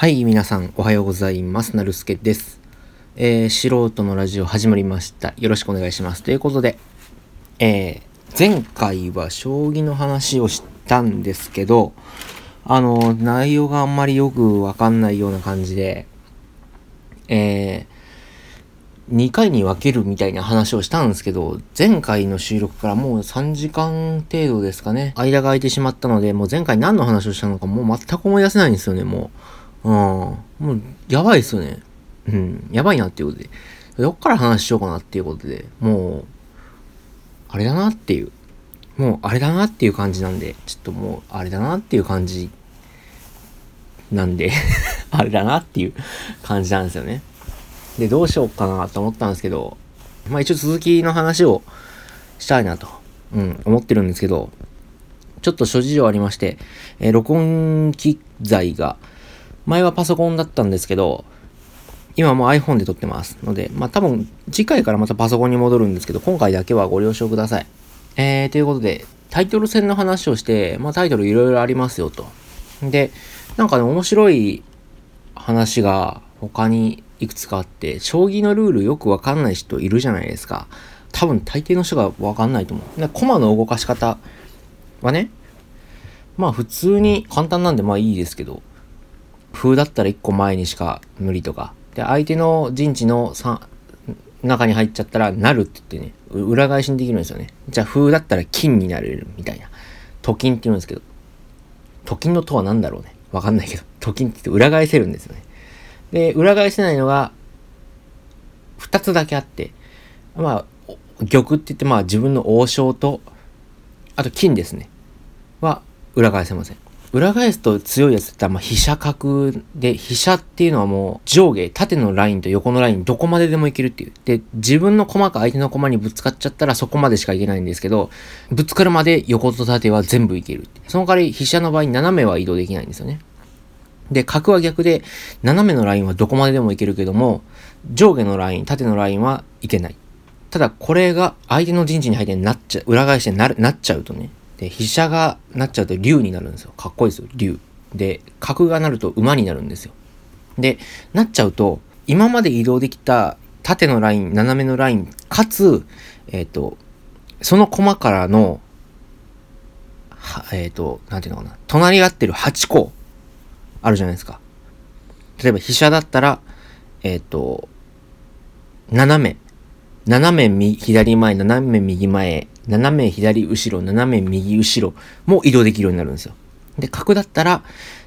はい、皆さんおはようございます。なるすけです。えー、素人のラジオ始まりました。よろしくお願いします。ということで、えー、前回は将棋の話をしたんですけど、あの、内容があんまりよくわかんないような感じで、えー、2回に分けるみたいな話をしたんですけど、前回の収録からもう3時間程度ですかね。間が空いてしまったので、もう前回何の話をしたのかもう全く思い出せないんですよね、もう。うん。もう、やばいっすよね。うん。やばいなっていうことで。どっから話しようかなっていうことで、もう、あれだなっていう。もう、あれだなっていう感じなんで、ちょっともう、あれだなっていう感じなんで あれだなっていう感じなんですよね。で、どうしようかなと思ったんですけど、まあ一応続きの話をしたいなと、うん、思ってるんですけど、ちょっと諸事情ありまして、えー、録音機材が、前はパソコンだったんですけど、今も iPhone で撮ってますので、まあ多分次回からまたパソコンに戻るんですけど、今回だけはご了承ください。えー、ということで、タイトル戦の話をして、まあタイトルいろいろありますよと。で、なんかね、面白い話が他にいくつかあって、将棋のルールよくわかんない人いるじゃないですか。多分大抵の人がわかんないと思う。で、駒の動かし方はね、まあ普通に簡単なんでまあいいですけど、風だったら1個前にしか無理とか。で、相手の陣地の中に入っちゃったら、なるって言ってね、裏返しにできるんですよね。じゃあ、風だったら金になれるみたいな。と金って言うんですけど、と金のとは何だろうね。わかんないけど、と金って言って裏返せるんですよね。で、裏返せないのが、二つだけあって、まあ、玉って言って、まあ自分の王将と、あと金ですね。は、裏返せません。裏返すと強いやつって言ったら、まあ、飛車角で、飛車っていうのはもう上下、縦のラインと横のライン、どこまででもいけるっていう。で、自分の駒か相手の駒にぶつかっちゃったらそこまでしかいけないんですけど、ぶつかるまで横と縦は全部いける。その代わり飛車の場合、斜めは移動できないんですよね。で、角は逆で、斜めのラインはどこまででもいけるけども、上下のライン、縦のラインはいけない。ただ、これが相手の陣地に入ってなっちゃう、裏返してな、なっちゃうとね、で、飛車がなっちゃうと竜になるんですよ。かっこいいですよ、竜。で、角がなると馬になるんですよ。で、なっちゃうと、今まで移動できた縦のライン、斜めのライン、かつ、えっ、ー、と、その駒からの、えっ、ー、と、なんていうのかな、隣り合ってる8個、あるじゃないですか。例えば、飛車だったら、えっ、ー、と、斜め、斜め右、左前、斜め右前、斜め左後ろ、斜め右後ろも移動できるようになるんですよ。で、角だったら、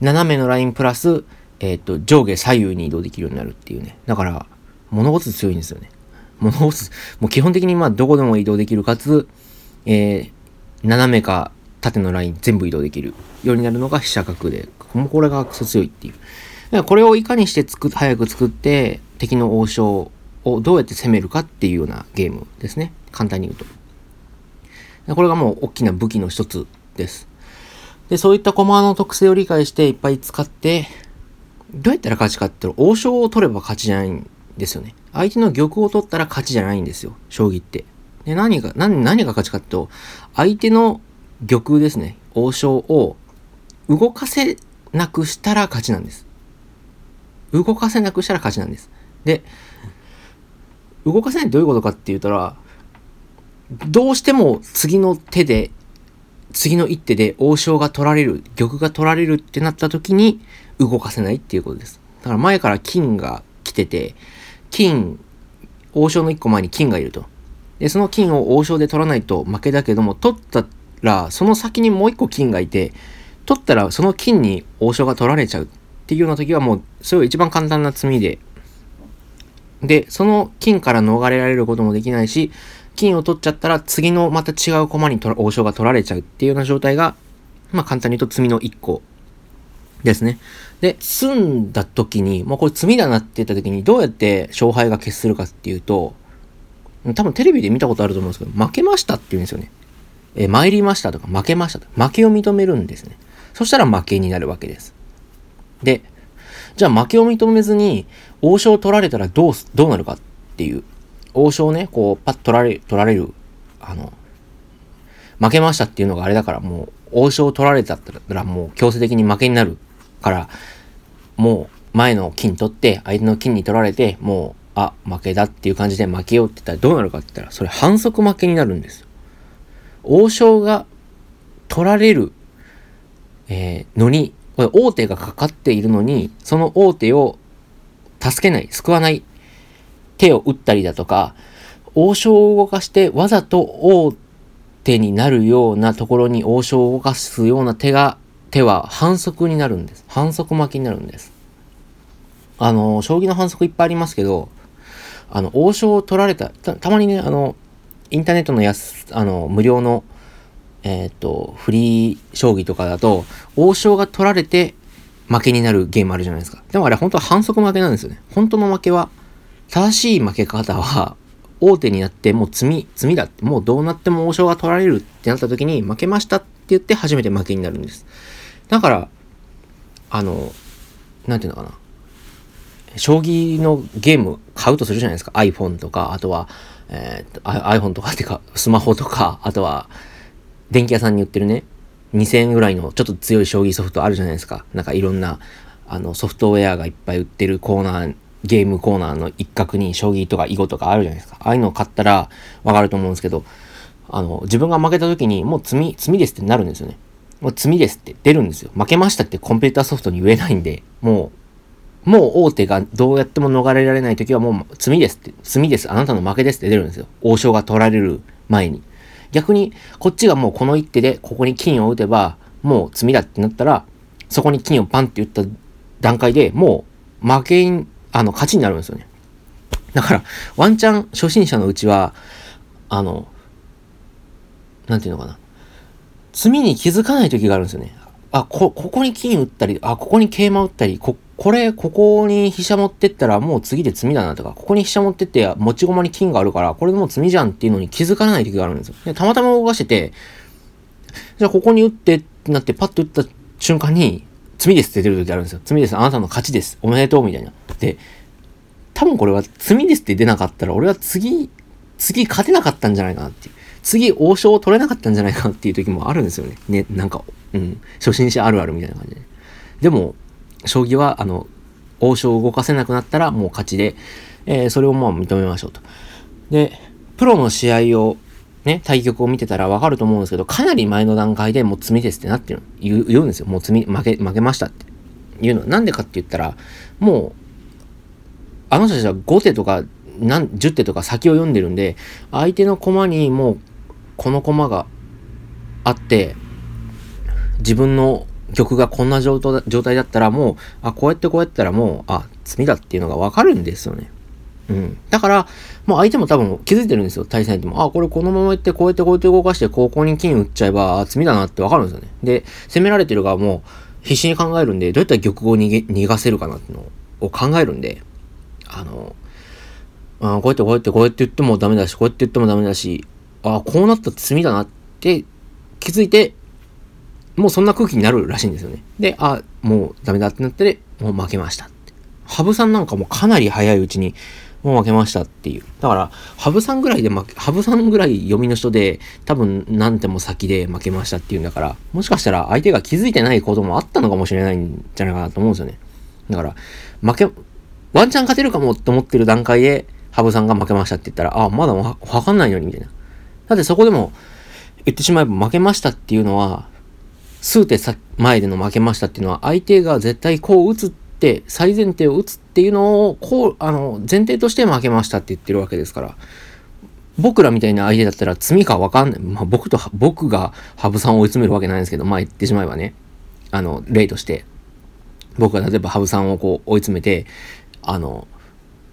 斜めのラインプラス、えっ、ー、と、上下左右に移動できるようになるっていうね。だから、物事強いんですよね。物事、もう基本的にまあ、どこでも移動できるかつ、えー、斜めか縦のライン全部移動できるようになるのが飛車角で、これがクソ強いっていう。だからこれをいかにして作早く作って、敵の王将をどうやって攻めるかっていうようなゲームですね。簡単に言うと。これがもう大きな武器の一つです。で、そういった駒の特性を理解していっぱい使って、どうやったら勝ちかって王将を取れば勝ちじゃないんですよね。相手の玉を取ったら勝ちじゃないんですよ。将棋って。で、何が、何、何が勝ちかってと、相手の玉ですね。王将を動かせなくしたら勝ちなんです。動かせなくしたら勝ちなんです。で、動かせないどういうことかって言ったら、どうしても次の手で、次の一手で王将が取られる、玉が取られるってなった時に動かせないっていうことです。だから前から金が来てて、金、王将の一個前に金がいると。で、その金を王将で取らないと負けだけども、取ったら、その先にもう一個金がいて、取ったらその金に王将が取られちゃうっていうような時はもう、それが一番簡単な罪で、で、その金から逃れられることもできないし、金を取っちゃったら次のまた違う駒に王将が取られちゃうっていうような状態が、まあ簡単に言うと罪の1個ですね。で、済んだ時に、まあこれ罪だなって言った時にどうやって勝敗が決するかっていうと、多分テレビで見たことあると思うんですけど、負けましたって言うんですよね。え参りましたとか負けましたとか負けを認めるんですね。そしたら負けになるわけです。で、じゃあ負けを認めずに王将を取られたらどう、どうなるかっていう。王将ね、こう、パッと取られ、取られる。あの、負けましたっていうのがあれだからもう、王将を取られたったらもう強制的に負けになるから、もう前の金取って、相手の金に取られて、もう、あ、負けだっていう感じで負けようって言ったらどうなるかって言ったら、それ反則負けになるんです。王将が取られる、えー、のに、これ王手がかかっているのに、その王手を助けない、救わない手を打ったりだとか、王将を動かしてわざと王手になるようなところに王将を動かすような手が、手は反則になるんです。反則負けになるんです。あの、将棋の反則いっぱいありますけど、あの、王将を取られた、たまにね、あの、インターネットのやす、あの、無料の、えっ、と、フリー将棋とかだと、王将が取られて負けになるゲームあるじゃないですか。でもあれ本当は反則負けなんですよね。本当の負けは、正しい負け方は、大手になってもう罪、罪だって、もうどうなっても王将が取られるってなった時に負けましたって言って初めて負けになるんです。だから、あの、なんていうのかな。将棋のゲーム買うとするじゃないですか。iPhone とか、あとは、えー、iPhone とかっていうか、スマホとか、あとは、電気屋さんに売ってるね、2000円ぐらいのちょっと強い将棋ソフトあるじゃないですか。なんかいろんな、あの、ソフトウェアがいっぱい売ってるコーナー、ゲームコーナーの一角に将棋とか囲碁とかあるじゃないですか。ああいうのを買ったらわかると思うんですけど、あの、自分が負けた時にもう罪、罪ですってなるんですよね。もう罪ですって出るんですよ。負けましたってコンピューターソフトに言えないんで、もう、もう大手がどうやっても逃れられない時はもう罪ですって、罪です。あなたの負けですって出るんですよ。王将が取られる前に。逆に、こっちがもうこの一手でここに金を打てば、もう詰みだってなったら、そこに金をバンって打った段階でもう負けん、あの、勝ちになるんですよね。だから、ワンチャン初心者のうちは、あの、なんていうのかな。罪に気づかない時があるんですよね。あ、こ、ここに金打ったり、あ、ここに桂馬打ったり、こ、これ、ここに飛車持ってったらもう次で罪だなとか、ここに飛車持ってって持ち駒に金があるから、これでもう罪じゃんっていうのに気づかない時があるんですよ。でたまたま動かしてて、じゃあここに打ってってなってパッと打った瞬間に、罪ですって出る時あるんですよ。罪です。あなたの勝ちです。おめでとうみたいな。で、多分これは罪ですって出なかったら、俺は次、次勝てなかったんじゃないかなっていう。次王将を取れなかったんじゃないかなっていう時もあるんですよね。ね、なんか、うん、初心者あるあるみたいな感じで。でも、将棋は、あの、王将を動かせなくなったらもう勝ちで、えー、それをもう認めましょうと。で、プロの試合を、ね、対局を見てたらわかると思うんですけど、かなり前の段階でもう罪ですってなってる言う言うんですよ。もう罪、負け、負けましたって。言うの。なんでかって言ったら、もう、あの人たちは5手とか、何、10手とか先を読んでるんで、相手の駒にもう、この駒があって、自分の曲がこんな状態だったらもう、あ、こうやってこうやったらもう、あ、罪だっていうのがわかるんですよね。うん。だから、もう相手も多分気づいてるんですよ。対戦相手も。あ、これこのままいって、こうやってこうやって動かして、ここに金打っちゃえば、あ、罪だなってわかるんですよね。で、攻められてる側も必死に考えるんで、どうやったら玉を逃げ、逃がせるかなっていうのを考えるんで、あの、あこうやってこうやってこうやって言ってもダメだし、こうやって言ってもダメだし、あ、こうなったら罪だなって気づいて、もうそんな空気になるらしいんですよね。で、あ、もうダメだってなって、もう負けましたって。羽生さんなんかもかなり早いうちに、もう負けましたっていう。だから、羽生さんぐらいで負け、羽生さんぐらい読みの人で、多分何手も先で負けましたっていうんだから、もしかしたら相手が気づいてないこともあったのかもしれないんじゃないかなと思うんですよね。だから、負け、ワンチャン勝てるかもって思ってる段階で、羽生さんが負けましたって言ったら、あ、まだわかんないのに、みたいな。だってそこでも、言ってしまえば負けましたっていうのは、数手前での負けましたっていうのは、相手が絶対こう打つって、最前提を打つっていうのを、こう、あの、前提として負けましたって言ってるわけですから、僕らみたいな相手だったら罪かわかんない。まあ僕と、僕が羽生さんを追い詰めるわけないんですけど、まあ言ってしまえばね、あの、例として、僕が例えば羽生さんをこう追い詰めて、あの、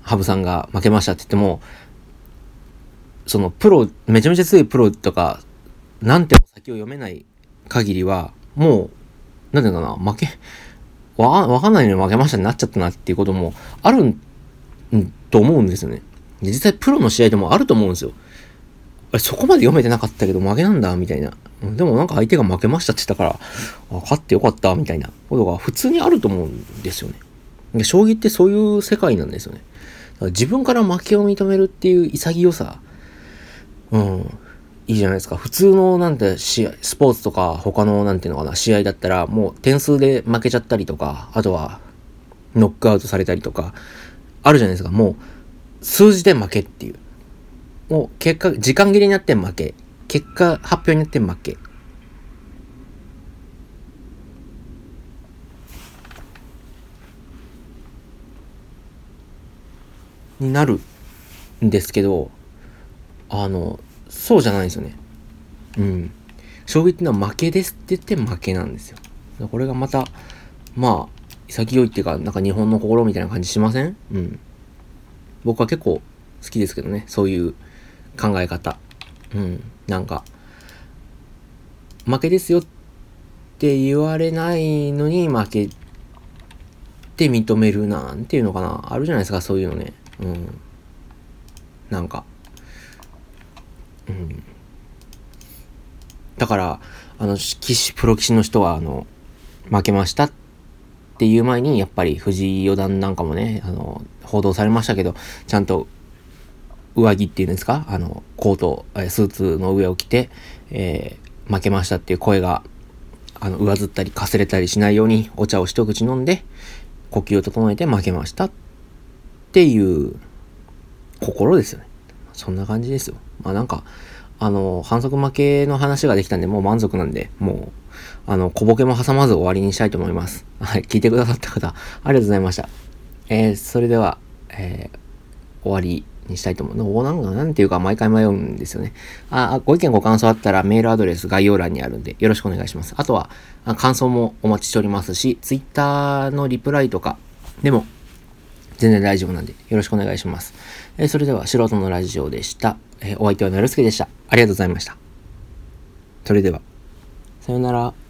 羽生さんが負けましたって言っても、そのプロ、めちゃめちゃ強いプロとか、なんても先を読めない限りは、もう、なんていうかな、負け、わ、わかんないのに負けましたになっちゃったなっていうこともあるん、と思うんですよね。実際プロの試合でもあると思うんですよ。あれ、そこまで読めてなかったけど負けなんだ、みたいな。でもなんか相手が負けましたって言ったから、あ、勝ってよかった、みたいなことが普通にあると思うんですよね。で将棋ってそういう世界なんですよね。だから自分から負けを認めるっていう潔さ、うん、いいじゃないですか。普通のなんて試合、スポーツとか他のなんていうのかな、試合だったらもう点数で負けちゃったりとか、あとは、ノックアウトされたりとか、あるじゃないですか。もう、数字で負けっていう。もう、結果、時間切れになって負け。結果発表になって負け。になるんですけど、あの、そうじゃないんですよね。うん。将棋ってのは負けですって言って負けなんですよ。これがまた、まあ、潔いっていうか、なんか日本の心みたいな感じしません？うん。僕は結構好きですけどね、そういう考え方。うん。なんか、負けですよって言われないのに負けって認めるなんていうのかな。あるじゃないですか、そういうのね。うん。なんか。うん。だから、あの、棋士、プロ棋士の人は、あの、負けましたっていう前に、やっぱり藤井四段なんかもね、あの、報道されましたけど、ちゃんと上着っていうんですか？あの、コート、スーツの上を着て、えー、負けましたっていう声が、あの、上ずったりかすれたりしないようにお茶を一口飲んで、呼吸を整えて負けましたっていう心ですよね。そんな感じですよ。まあなんか、あの、反則負けの話ができたんで、もう満足なんで、もう、あの、小ボケも挟まず終わりにしたいと思います。はい、聞いてくださった方、ありがとうございました。えー、それでは、えー、終わりにしたいと思う。なんか、なんていうか、毎回迷うんですよね。あ、ご意見ご感想あったら、メールアドレス概要欄にあるんで、よろしくお願いします。あとは、感想もお待ちしておりますし、ツイッターのリプライとかでも、全然大丈夫なんで、よろしくお願いします。えー、それでは、素人のラジオでした。えー、お相手はなるすけでした。ありがとうございました。それでは、さようなら。